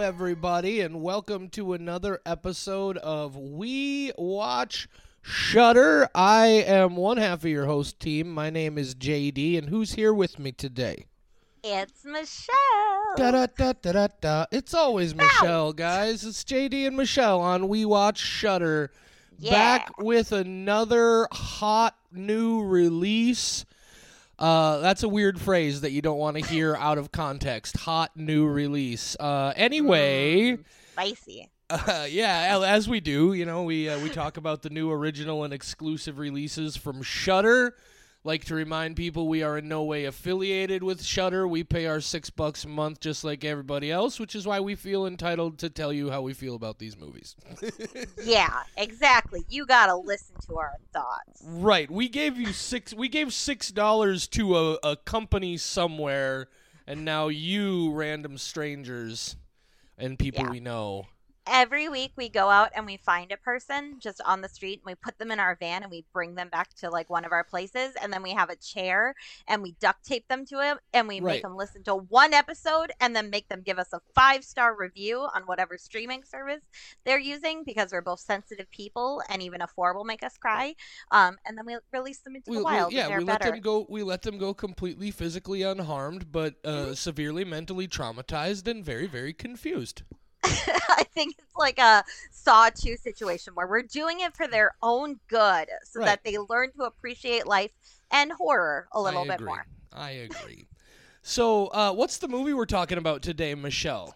everybody, and welcome to another episode of We Watch Shudder. I am one half of your host team. My name is JD, and who's here with me today? It's Michelle. Da da da da da da. It's always Michelle, guys. It's JD and Michelle on We Watch Shudder. Yeah. Back with another hot new release. Uh, that's a weird phrase that you don't want to hear out of context. Hot new release. Uh, anyway, Spicy. uh, yeah, as we do, you know, we uh, we talk about the new original and exclusive releases from Shudder. Like to remind people, we are in no way affiliated with Shudder. We pay our six bucks a month, just like everybody else, which is why we feel entitled to tell you how we feel about these movies. Yeah, exactly. You gotta listen to our thoughts. right? We gave you six. We gave six dollars to a, a company somewhere, and now you, random strangers, and people Yeah. we know. Every week we go out and we find a person just on the street and we put them in our van and we bring them back to like one of our places and then we have a chair and we duct tape them to it and we Right. make them listen to one episode and then make them give us a five star review on whatever streaming service they're using because we're both sensitive people and even a four will make us cry. Um, and then we release them into we, the we- wild. yeah, we let better. them go. We let them go completely physically unharmed, but uh, Mm-hmm. severely mentally traumatized and very, very confused. I think it's like a Saw 2 situation where we're doing it for their own good so Right. that they learn to appreciate life and horror a little I bit agree. more. I agree. so, uh, what's the movie we're talking about today, Michelle?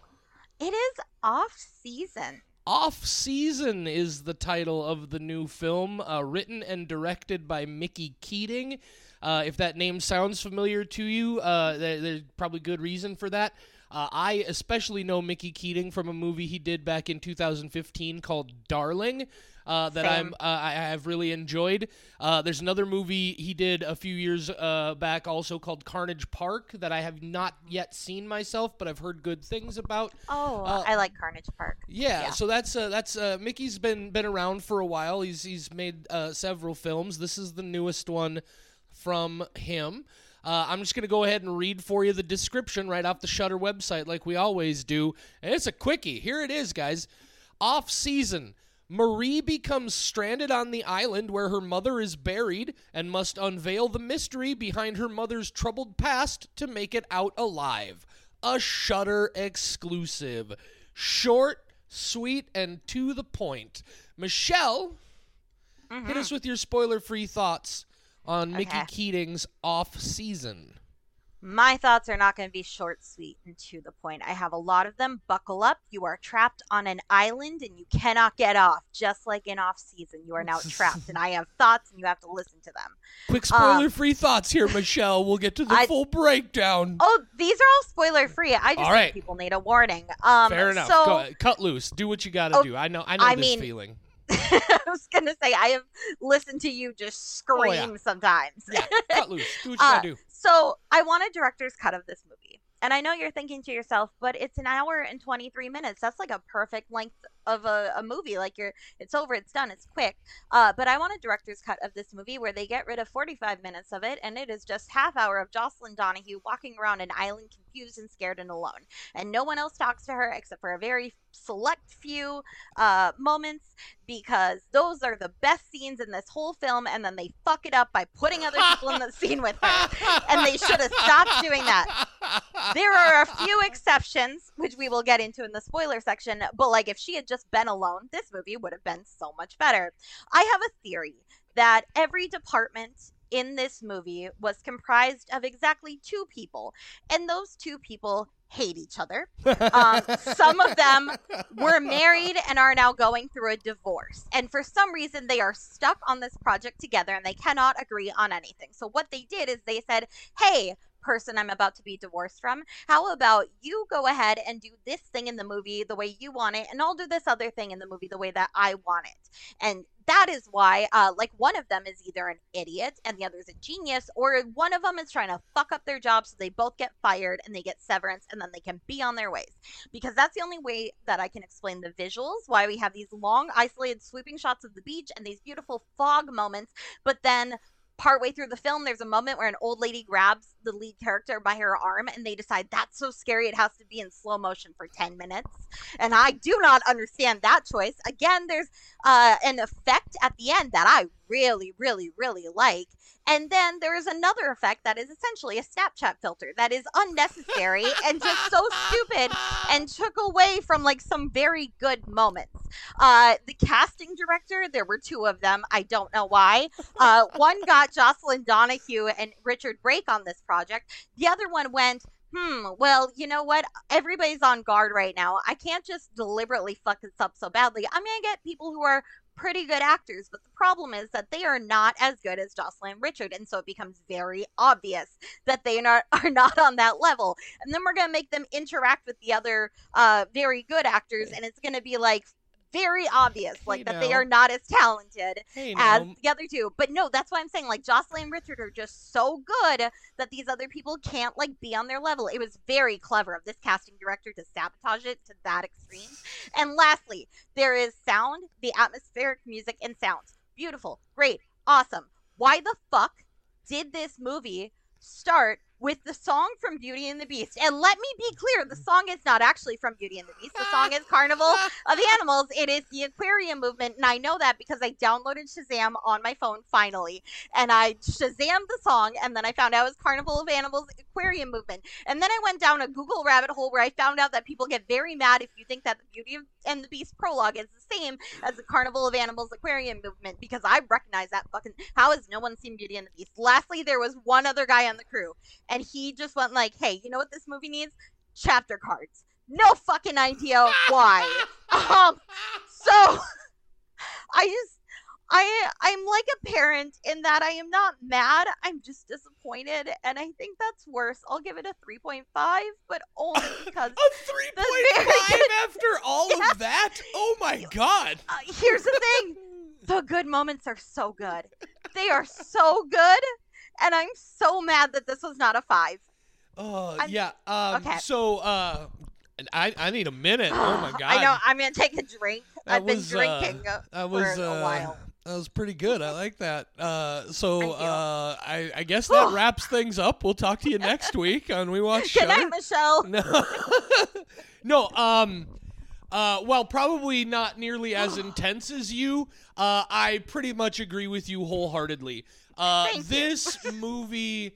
It is off season. Off Season is the title of the new film, uh, written and directed by Mickey Keating. Uh, if that name sounds familiar to you, uh, there, there's probably good reason for that. Uh, I especially know Mickey Keating from a movie he did back in 2015 called Darling. Uh, that Same. I'm uh, I have really enjoyed. Uh, there's another movie he did a few years uh, back, also called Carnage Park, that I have not yet seen myself, but I've heard good things about. Oh, Uh, I like Carnage Park. Yeah, Yeah. so that's uh, that's uh, Mickey's been been around for a while. He's he's made uh, several films. This is the newest one from him. Uh, I'm just gonna go ahead and read for you the description right off the Shudder website, like we always do, and it's a quickie. Here it is, guys. Off season. Marie becomes stranded on the island where her mother is buried and must unveil the mystery behind her mother's troubled past to make it out alive. A Shudder exclusive. Short, sweet, and to the point. Michelle, hit us with your spoiler free thoughts on Mickey Okay. Keating's off season. My thoughts are not going to be short, sweet, and to the point. I have a lot of them. Buckle up. You are trapped on an island and you cannot get off, just like in off season. You are now trapped, and I have thoughts and you have to listen to them. Quick spoiler free thoughts here, Michelle. We'll get to the Um, I- full breakdown. Oh, these are all spoiler free. I just All think people need a warning. Um, Fair enough. So Go, cut loose. Do what you got to Oh, do. I know. I know I this mean- feeling. I was gonna say I have listened to you just scream Oh, yeah. sometimes. Yeah, cut loose. Do what you Uh, got to do. So I want a director's cut of this movie. And I know you're thinking to yourself, but it's an hour and 23 minutes. That's like a perfect length of a, a movie. Like you're, it's over, it's done, it's quick. Uh, but I want a director's cut of this movie where they get rid of 45 minutes of it, and it is just half hour of Jocelyn Donahue walking around an island, confused and scared and alone, and no one else talks to her except for a very select few uh, moments because those are the best scenes in this whole film, and then they fuck it up by putting other people in the scene with her and they should have stopped doing that. There are a few exceptions, which we will get into in the spoiler section, but like if she had just been alone, this movie would have been so much better. I have a theory that every department in this movie was comprised of exactly two people, and those two people hate each other. Um, some of them were married and are now going through a divorce. And for some reason, they are stuck on this project together and they cannot agree on anything. So, what they did is they said, Hey, person I'm about to be divorced from, how about you go ahead and do this thing in the movie the way you want it, and I'll do this other thing in the movie the way that I want it. And that is why, uh, like, one of them is either an idiot and the other is a genius, or one of them is trying to fuck up their job so they both get fired and they get severance and then they can be on their ways. Because that's the only way that I can explain the visuals, why we have these long, isolated, sweeping shots of the beach and these beautiful fog moments, but then partway through the film, there's a moment where an old lady grabs the lead character by her arm and they decide that's so scary it has to be in slow motion for 10 minutes. And I do not understand that choice. Again, there's uh, an effect at the end that I really, really, really like. And then there is another effect that is essentially a Snapchat filter that is unnecessary and just so stupid and took away from like some very good moments. Uh, the casting director, there were two of them. I don't know why. Uh, one got Jocelyn Donahue and Richard Brake on this project. The other one went, hmm, well, you know what? Everybody's on guard right now. I can't just deliberately fuck this up so badly. I'm going to get people who are pretty good actors, but the problem is that they are not as good as Jocelyn Richard, and so it becomes very obvious that they are not, are not on that level. And then we're gonna make them interact with the other uh, very good actors, and it's gonna be like very obvious, like that they are not as talented Hey, as now, the other two. But no, that's why I'm saying like Jocelyn and Richard are just so good that these other people can't like be on their level. It was very clever of this casting director to sabotage it to that extreme. And lastly, there is sound, the atmospheric music and sounds. Beautiful, great, awesome. Why the fuck did this movie start with the song from Beauty and the Beast? And let me be clear, the song is not actually from Beauty and the Beast. The song is Carnival of the Animals. It is the aquarium movement, and I know that because I downloaded Shazam on my phone finally, and I Shazammed the song, and then I found out it was Carnival of Animals aquarium movement, and then I went down a Google rabbit hole where I found out that people get very mad if you think that the Beauty and the Beast prologue is the same as the Carnival of Animals aquarium movement because I recognize that fucking. How has no one seen Beauty and the Beast? Lastly, there was one other guy on the crew, and he just went like, "Hey, you know what this movie needs? Chapter cards." No fucking idea why. Um, so I just I I'm like a parent in that I am not mad. I'm just disappointed, and I think that's worse. I'll give it a 3.5, but only because a three very point good- after all Yeah. of that? Oh my god! uh, here's the thing: the good moments are so good. They are so good, and I'm so mad that this was not a five. Oh I'm- yeah. Um, okay. So uh, I I need a minute. Oh my god. I know. I'm gonna take a drink. That I've been was, uh, drinking uh, That was for uh, a while. That was pretty good. I like that. Uh, so uh, I, I guess that wraps things up. We'll talk to you next week on We Watch Good night, Michelle. No, no. Um, uh, well, probably not nearly as intense as you. Uh, I pretty much agree with you wholeheartedly. Uh, this movie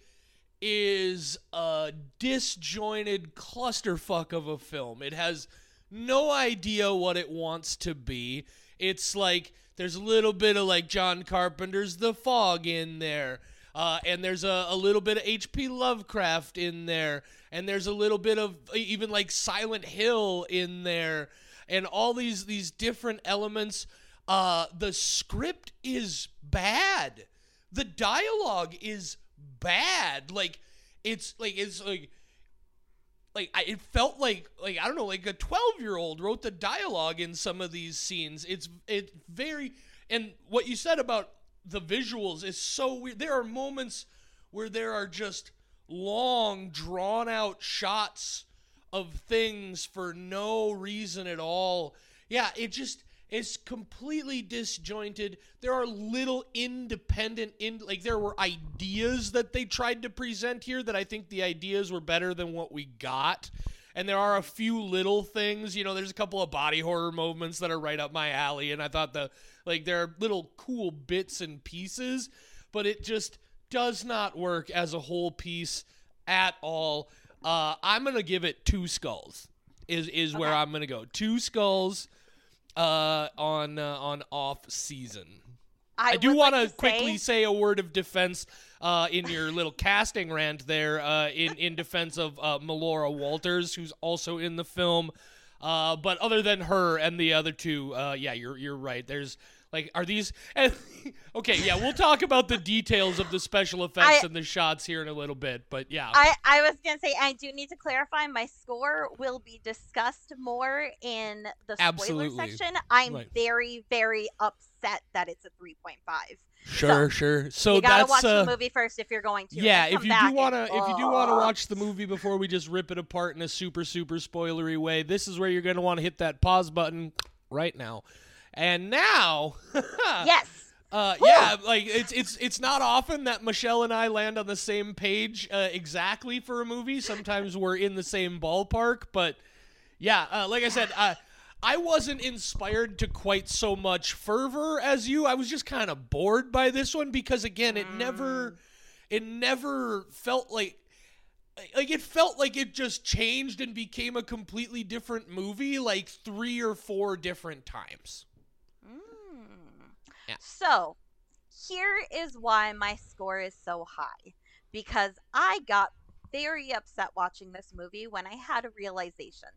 is a disjointed clusterfuck of a film. It has no idea what it wants to be. It's like there's a little bit of like John Carpenter's The Fog in there. Uh, and there's a, a little bit of H.P. Lovecraft in there, and there's a little bit of even like Silent Hill in there, and all these these different elements. Uh, the script is bad. The dialogue is bad. Like it's like it's like like I, it felt like like I don't know like a 12 year old wrote the dialogue in some of these scenes. It's it's very and what you said about the visuals is so weird. There are moments where there are just long drawn out shots of things for no reason at all. Yeah, it just is completely disjointed. There are little independent in like there were ideas that they tried to present here that I think the ideas were better than what we got. And there are a few little things, you know, there's a couple of body horror moments that are right up my alley and I thought the like there are little cool bits and pieces, but it just does not work as a whole piece at all. Uh, I'm gonna give it two skulls. Is is where I'm gonna go. Two skulls uh, on uh, on off season. I, do want like to quickly say- say a word of defense uh, in your little casting rant there uh, in in defense of uh, Melora Walters, who's also in the film. Uh, but other than her and the other two, uh, yeah, you're you're right. There's like, are these? And, okay, yeah, we'll talk about the details of the special effects I- and the shots here in a little bit. But yeah, I, I was gonna say I do need to clarify my score will be discussed more in the spoiler Absolutely. section. I'm Right. very very upset that it's a 3.5. sure, sure. So you gotta watch uh, the movie first if you're going to. Yeah, if you do want to, and- if you do want to watch the movie before we just rip it apart in a super super spoilery way, this is where you're going to want to hit that pause button right now. And now, Yes. Uh, yeah, like it's it's it's not often that Michelle and I land on the same page uh, exactly for a movie. Sometimes we're in the same ballpark, but yeah, uh, like I said, I wasn't inspired to quite so much fervor as you. I was just kind of bored by this one because again, it never it never felt like like it felt like it just changed and became a completely different movie like three or four different times. Yeah. So, here is why my score is so high. Because I got very upset watching this movie when I had a realization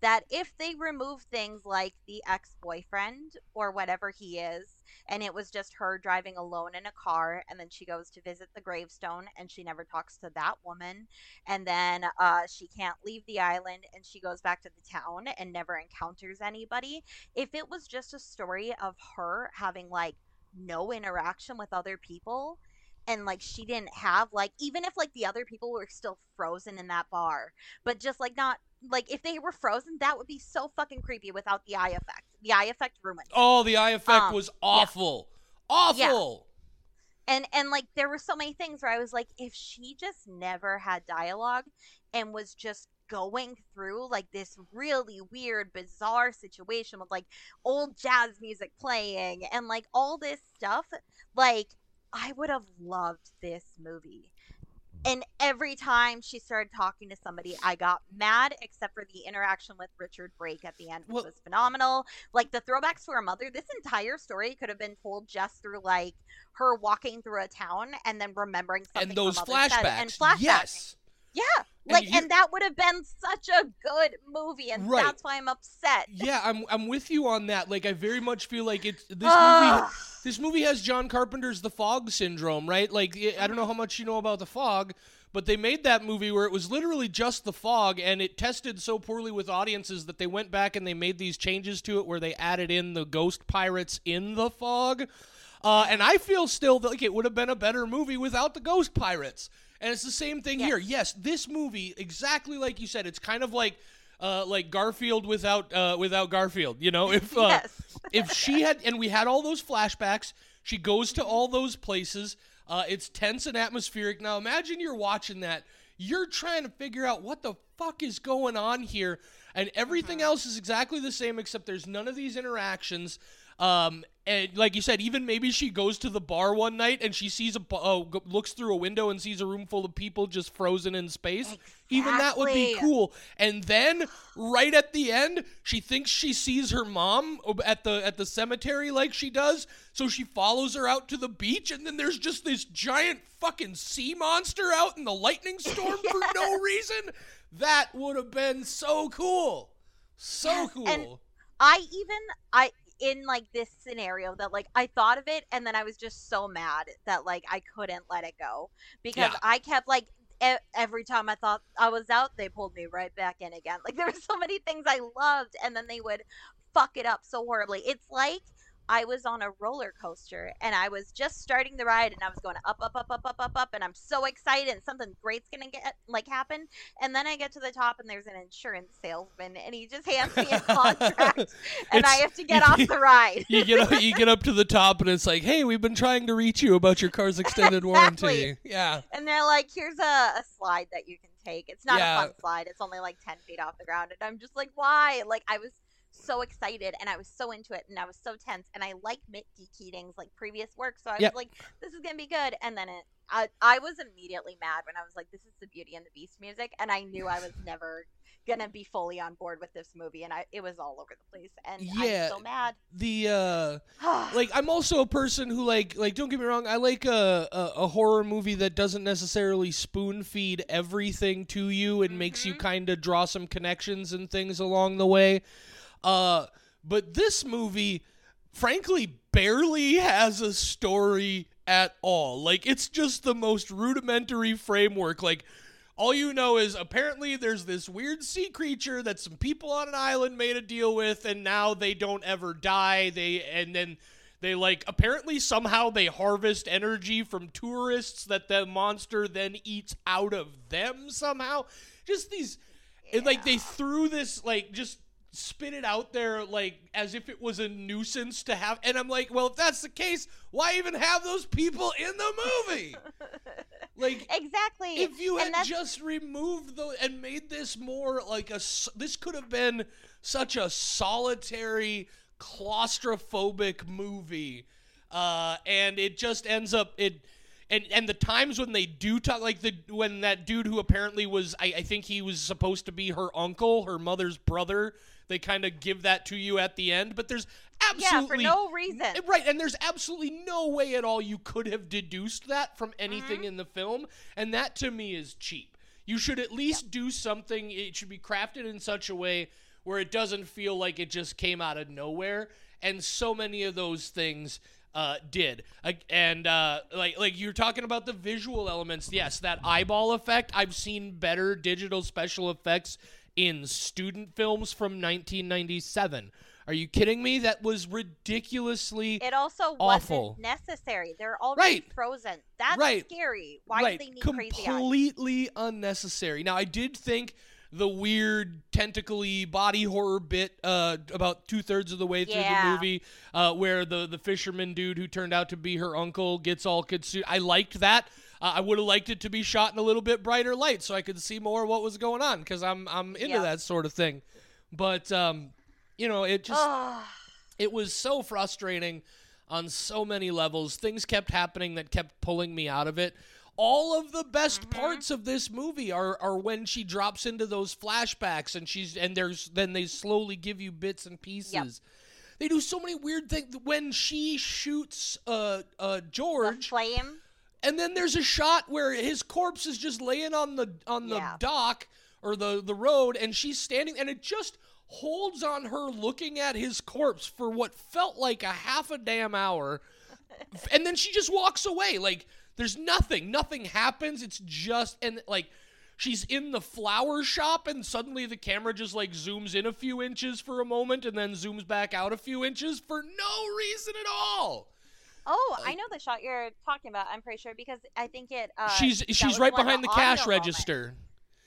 that if they remove things like the ex boyfriend or whatever he is, and it was just her driving alone in a car, and then she goes to visit the gravestone and she never talks to that woman, and then uh, she can't leave the island and she goes back to the town and never encounters anybody. If it was just a story of her having like no interaction with other people, and like she didn't have like even if like the other people were still frozen in that bar but just like not like if they were frozen that would be so fucking creepy without the eye effect the eye effect ruined it. Oh, the eye effect Um, was awful. Awful. Yeah. and and like there were so many things where i was like if she just never had dialogue and was just going through like this really weird bizarre situation with like old jazz music playing and like all this stuff like i would have loved this movie and every time she started talking to somebody i got mad except for the interaction with richard brake at the end which Well- was phenomenal like the throwbacks to her mother this entire story could have been told just through like her walking through a town and then remembering something And those her mother said, flashbacks. and flashbacks Yes. yeah And like you- and that would have been such a good movie and Right. that's why i'm upset Yeah, I'm I'm with you on that. Like I very much feel like it's this movie this movie has John Carpenter's The Fog syndrome, right? Like I I don't know how much you know about The Fog, but they made that movie where it was literally just The Fog and it tested so poorly with audiences that they went back and they made these changes to it where they added in the ghost pirates in The Fog. Uh, and I feel still that like it would have been a better movie without the ghost pirates. And it's the same thing here. Yes, this movie exactly like you said. It's kind of like uh, like Garfield without uh, without Garfield. You know, if uh, Yes. if she had and we had all those flashbacks, she goes to all those places. Uh, it's tense and atmospheric. Now imagine you're watching that. You're trying to figure out what the fuck is going on here, and everything else is exactly the same except there's none of these interactions. Um, and like you said, even maybe she goes to the bar one night and she sees a oh, looks through a window and sees a room full of people just frozen in space. Even that would be cool. And then right at the end, she thinks she sees her mom at the at the cemetery like she does, so she follows her out to the beach and then there's just this giant fucking sea monster out in the lightning storm for no reason. That would have been so cool. So Yes, cool. and- I even I in like this scenario that like I thought of it and then I was just so mad that like I couldn't let it go because Yeah. I kept like e- every time I thought I was out they pulled me right back in again. Like there were so many things I loved and then they would fuck it up so horribly. It's like I was on a roller coaster and I was just starting the ride and I was going up, up, up, up, up, up, up, and I'm so excited and something great's gonna get like happen. And then I get to the top and there's an insurance salesman and he just hands me a contract and I have to get off the ride. you get up, you get up to the top and it's like, "Hey, we've been trying to reach you about your car's extended warranty." Yeah. And they're like, here's a, a slide that you can take. It's not Yeah. a fun slide. It's only like 10 feet off the ground. And I'm just like, why? Like, I was so excited and I was so into it and I was so tense. And I like Mickey Keating's like previous work. So I Yep. was like, this is to be good. And then it, I, I was immediately mad when I was like, this is the Beauty and the Beast music. And I knew I was never to be fully on board with this movie. And I, it was all over the place. And Yeah. I'm so mad. The uh like I'm also a person who like like don't get me wrong I like a, a, a horror movie that doesn't necessarily spoon feed everything to you and makes you Mhm. kind of draw some connections and things along the way. Uh but this movie frankly barely has a story at all. Like it's just the most rudimentary framework like all you know is apparently there's this weird sea creature that some people on an island made a deal with and now they don't ever die. They and then they like apparently somehow they harvest energy from tourists that the monster then eats out of them somehow. Just these and like they threw this like just spit it out there like as if it was a nuisance to have and I'm like, well, if that's the case, why even have those people in the movie? like exactly. if you had just removed the and made this more like a this could have been such a solitary claustrophobic movie uh and it just ends up it and and the times when they do talk like the when that dude who apparently was I, I think he was supposed to be her uncle her mother's brother they kind of give that to you at the end but there's absolutely yeah, for no reason. Right, and there's absolutely no way at all you could have deduced that from anything Mm-hmm. in the film, and that to me is cheap. You should at least do something, it should be crafted in such a way where it doesn't feel like it just came out of nowhere, and so many of those things uh, did. Ag- And uh, like like you're talking about the visual elements, yes, that eyeball effect. I've seen better digital special effects in student films from 1997. Are you kidding me? That was ridiculously It also Awful. wasn't necessary. They're already Right. frozen. That's Right. scary. Why right, do they need crazy eyes? completely unnecessary. Now, I did think the weird tentacly body horror bit uh, about two thirds of the way through the movie, uh, where the the fisherman dude who turned out to be her uncle gets all consumed. I liked that. Uh, I would have liked it to be shot in a little bit brighter light so I could see more of what was going on because I'm I'm into Yep. that sort of thing. But um, you know, it just it was so frustrating on so many levels. Things kept happening that kept pulling me out of it. All of the best parts of this movie are are when she drops into those flashbacks and she's and there's then they slowly give you bits and pieces. They do so many weird things when she shoots uh uh The George flame. And then there's a shot where his corpse is just laying on the on the Yeah. dock or the the road and she's standing and it just holds on her looking at his corpse for what felt like a half a damn hour. And then she just walks away. Like there's nothing. Nothing happens. It's just and like she's in the flower shop and suddenly the camera just like zooms in a few inches for a moment and then zooms back out a few inches for no reason at all Oh, I know the shot you're talking about. I'm pretty sure because I think it. Uh, she's she's right behind the audio cash register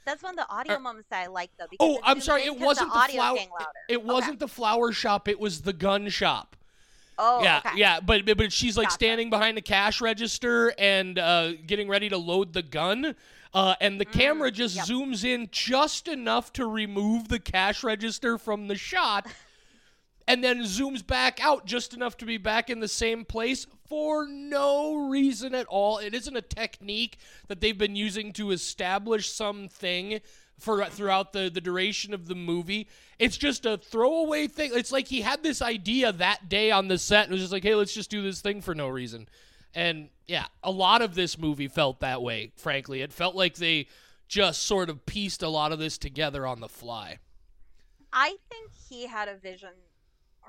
That's one of the audio Uh, moments that I like though. Because Oh, I'm sorry. It wasn't the the, flower. getting. It wasn't the flower shop. It was the gun shop. Oh, yeah, okay. yeah. But but- she's like Gotcha. standing behind the cash register and uh, getting ready to load the gun. Uh, and the camera just Mm, yep. zooms in just enough to remove the cash register from the shot, and then zooms back out just enough to be back in the same place for no reason at all. It isn't a technique that they've been using to establish something for throughout the, the duration of the movie. It's just a throwaway thing. It's like he had this idea that day on the set and was just like, hey, let's just do this thing for no reason. And yeah, a lot of this movie felt that way, frankly. It felt like they just sort of pieced a lot of this together on the fly. I think he had a vision,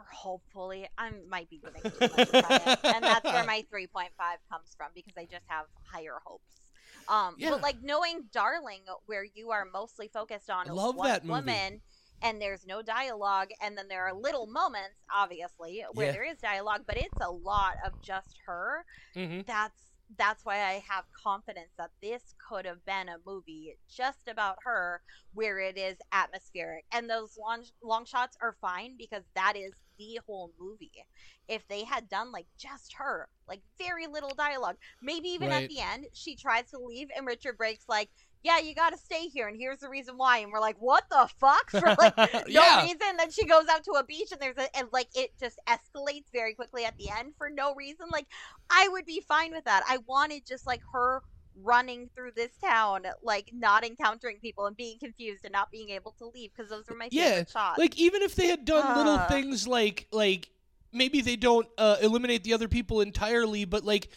or hopefully, I might be giving too much credit, and that's where my 3.5 comes from because I just have higher hopes. Um, Yeah. but like knowing Darling, where you are mostly focused on love one that movie. woman, and there's no dialogue, and then there are little moments, obviously, where Yeah. there is dialogue, but it's a lot of just her. hmm That's that's why I have confidence that this could have been a movie just about her where it is atmospheric. And those long long shots are fine because that is the whole movie. If they had done like just her, like very little dialogue, maybe even Right. at the end she tries to leave and Richard Brake's like, "Yeah, you got to stay here and here's the reason why." And we're like, "What the fuck?" For like no Yeah. reason. Then she goes out to a beach and there's a and like it just escalates very quickly at the end for no reason. Like I would be fine with that. I wanted just like her running through this town, like not encountering people and being confused and not being able to leave because those were my Yeah, favorite shots. Like even if they had done little Ah. things like like maybe they don't uh, eliminate the other people entirely, but like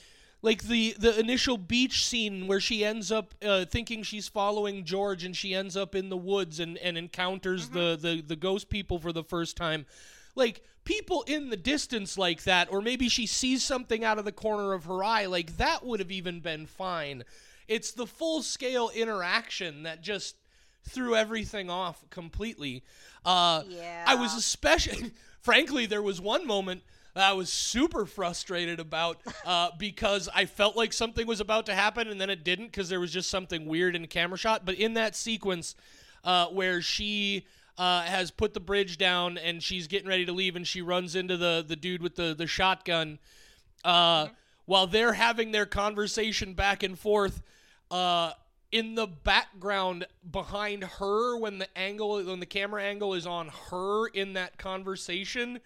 like the the initial beach scene where she ends up uh, thinking she's following George and she ends up in the woods and and encounters the, the the ghost people for the first time. Like people in the distance like that, or maybe she sees something out of the corner of her eye, like that would have even been fine. It's the full scale interaction that just threw everything off completely. Uh, yeah. I was especially, frankly, there was one moment I was super frustrated about uh, because I felt like something was about to happen and then it didn't because there was just something weird in the camera shot. But in that sequence uh, where she uh, has put the bridge down and she's getting ready to leave, and she runs into the the dude with the the shotgun. Uh, while they're having their conversation back and forth, uh, in the background behind her, when the angle when the camera angle is on her in that conversation,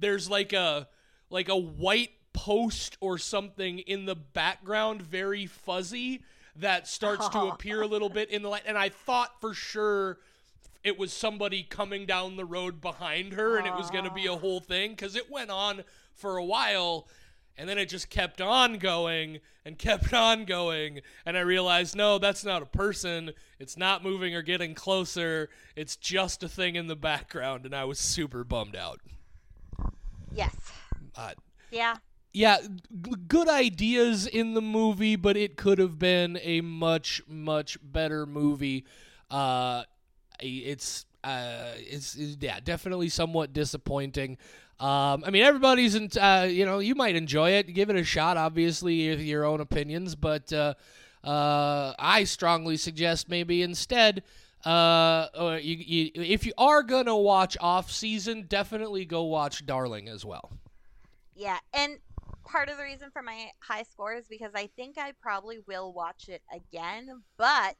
there's like a like a white post or something in the background, very fuzzy, that starts to appear a little bit in the light. And I thought for sure it was somebody coming down the road behind her and it was going to be a ah. whole thing because it went on for a while. And then it just kept on going and kept on going. And i realized no that's not a person. It's not moving or getting closer. It's just a thing in the background. And i was super bummed out Yes. uh, Yeah. yeah, g- good ideas in the movie, but it could have been a much much better movie. Uh, it's uh, it's, it's- yeah, definitely somewhat disappointing. Um, I mean, everybody's in, uh, you know, you might enjoy it. Give it a shot, obviously, with your own opinions, but uh, uh, I strongly suggest maybe instead. Uh, you, you, if you are gonna watch off season, definitely go watch Darling as well. Yeah, and part of the reason for my high score is because I think I probably will watch it again, but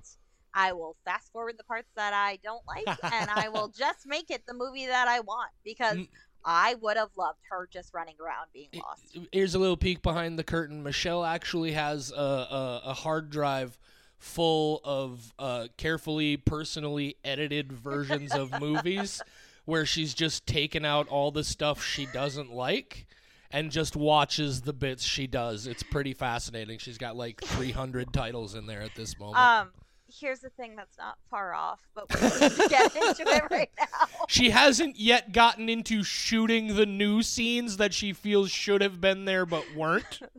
I will fast forward the parts that I don't like and I will just make it the movie that I want because Mm. I would have loved her just running around being lost. here's a little peek behind the curtain. Michelle actually has a, a, a hard drive full of uh, carefully, personally edited versions of movies where she's just taken out all the stuff she doesn't like and just watches the bits she does. It's pretty fascinating. She's got like 300 titles in there at this moment. Um, here's the thing that's not far off, but we get into it right now. she hasn't yet gotten into shooting the new scenes that she feels should have been there but weren't.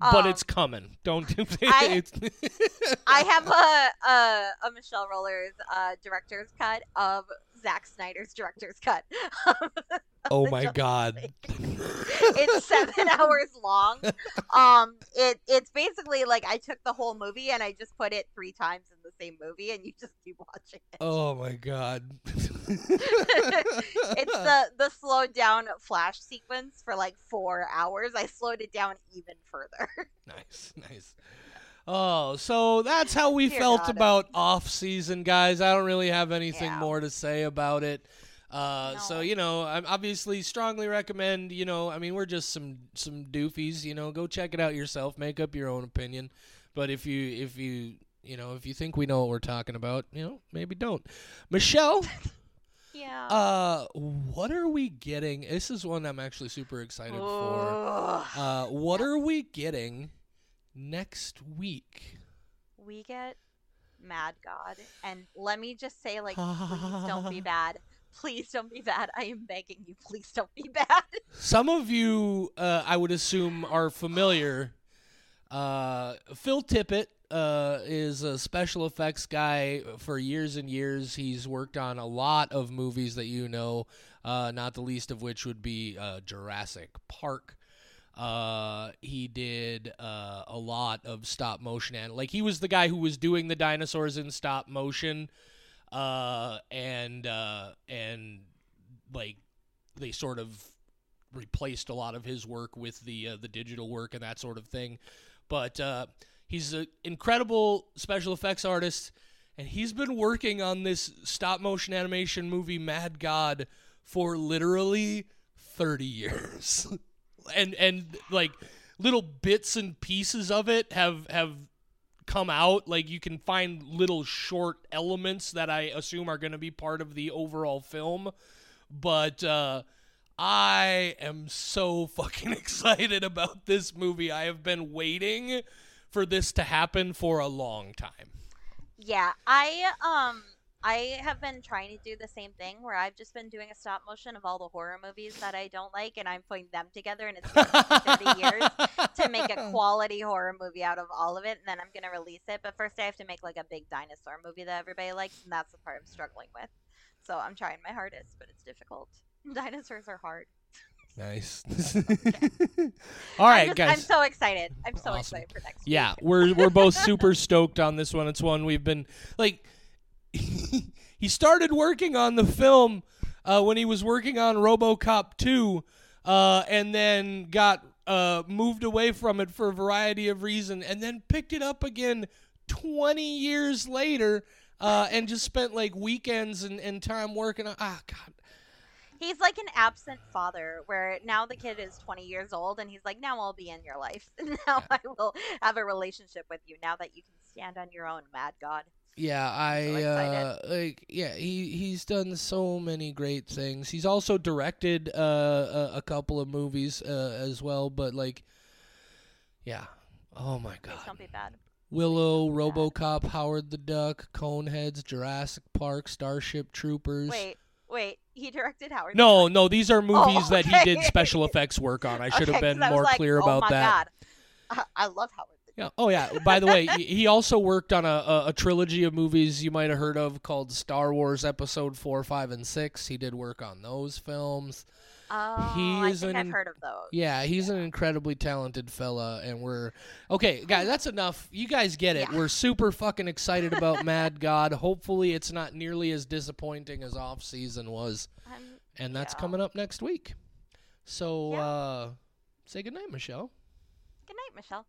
but Um, it's coming. Don't do I- I have a a, a Michelle Rollers uh, director's cut of Zack Snyder's director's cut. Oh my Justice god. It's seven hours long. Um, it it's basically like I took the whole movie and I just put it three times in same movie, and you just keep watching it. Oh my god. It's the the slowed down flash sequence for like four hours. I slowed it down even further. nice, nice. Oh, so that's how we Dear felt about off season, guys. I don't really have anything Yeah. more to say about it. Uh, so you know, I obviously strongly recommend. You know, I mean, we're just some some doofies. You know, go check it out yourself. Make up your own opinion. But if you if you you know if you think we know what we're talking about, you know, maybe don't. Michelle, yeah. uh, what are we getting? This is one I'm actually super excited for. Uh, what are we getting next week? we get Mad God, and let me just say, like, please don't be bad. Please don't be bad. I am begging you. Please don't be bad. Some of you, uh, I would assume, are familiar. Uh, Phil Tippett uh, is a special effects guy for years and years. He's worked on a lot of movies that you know, uh, not the least of which would be uh, Jurassic Park. Uh, he did uh, a lot of stop motion and like he was the guy who was doing the dinosaurs in stop motion, uh, and uh, and like they sort of replaced a lot of his work with the uh, the digital work and that sort of thing. But uh, he's an incredible special effects artist, and he's been working on this stop motion animation movie Mad God for literally thirty years, and and like little bits and pieces of it have have come out. Like you can find little short elements that i assume are going to be part of the overall film. But uh I am so fucking excited about this movie. I have been waiting for this to happen for a long time. Yeah, I um I have been trying to do the same thing where I've just been doing a stop motion of all the horror movies that I don't like and I'm putting them together and it's taken 30 years to make a quality horror movie out of all of it and then I'm going to release it but first I have to make like a big dinosaur movie that everybody likes and that's the part I'm struggling with. So I'm trying my hardest, but it's difficult. Dinosaurs are hard. Nice. All right, I'm, just- guys. I'm so excited. I'm so Awesome. excited for next Yeah, we're we're both super stoked on this one. It's one we've been like he started working on the film uh, when he was working on RoboCop 2, uh, and then got uh, moved away from it for a variety of reasons, and then picked it up again 20 years later, uh, and just spent like weekends and, and time working on. Ah, God. He's like an absent father, where now the kid is 20 years old, and he's like, "Now I'll be in your life. now I will have a relationship with you. Now that you can stand on your own, Mad God." Yeah, I'm so uh, like. Yeah, he he's done so many great things. He's also directed uh, a, a couple of movies uh, as well. But like, yeah. Oh my Please God. don't be bad. Willow, Please don't be RoboCop, Howard the Duck, Coneheads, Jurassic Park, Starship Troopers. Wait, wait. He directed Howard. the No, no, these are oh, movies that he did special effects work on. I should have been more like, clear oh about my that. God. I, I love Howard. the Yeah. Oh yeah. By the way, he he also worked on a, a, a trilogy of movies you might have heard of called Star Wars Episode Four, Five, and Six. He did work on those films. Oh, He I think an I've heard of those. Yeah, he's an incredibly talented fella, and we're okay, guys. That's enough. You guys get it. Yeah. We're super fucking excited about Mad God. Hopefully, it's not nearly as disappointing as Off Season was, I'm, and that's Yeah. coming up next week. So, Yeah. uh, say goodnight, Michelle. good night, Michelle.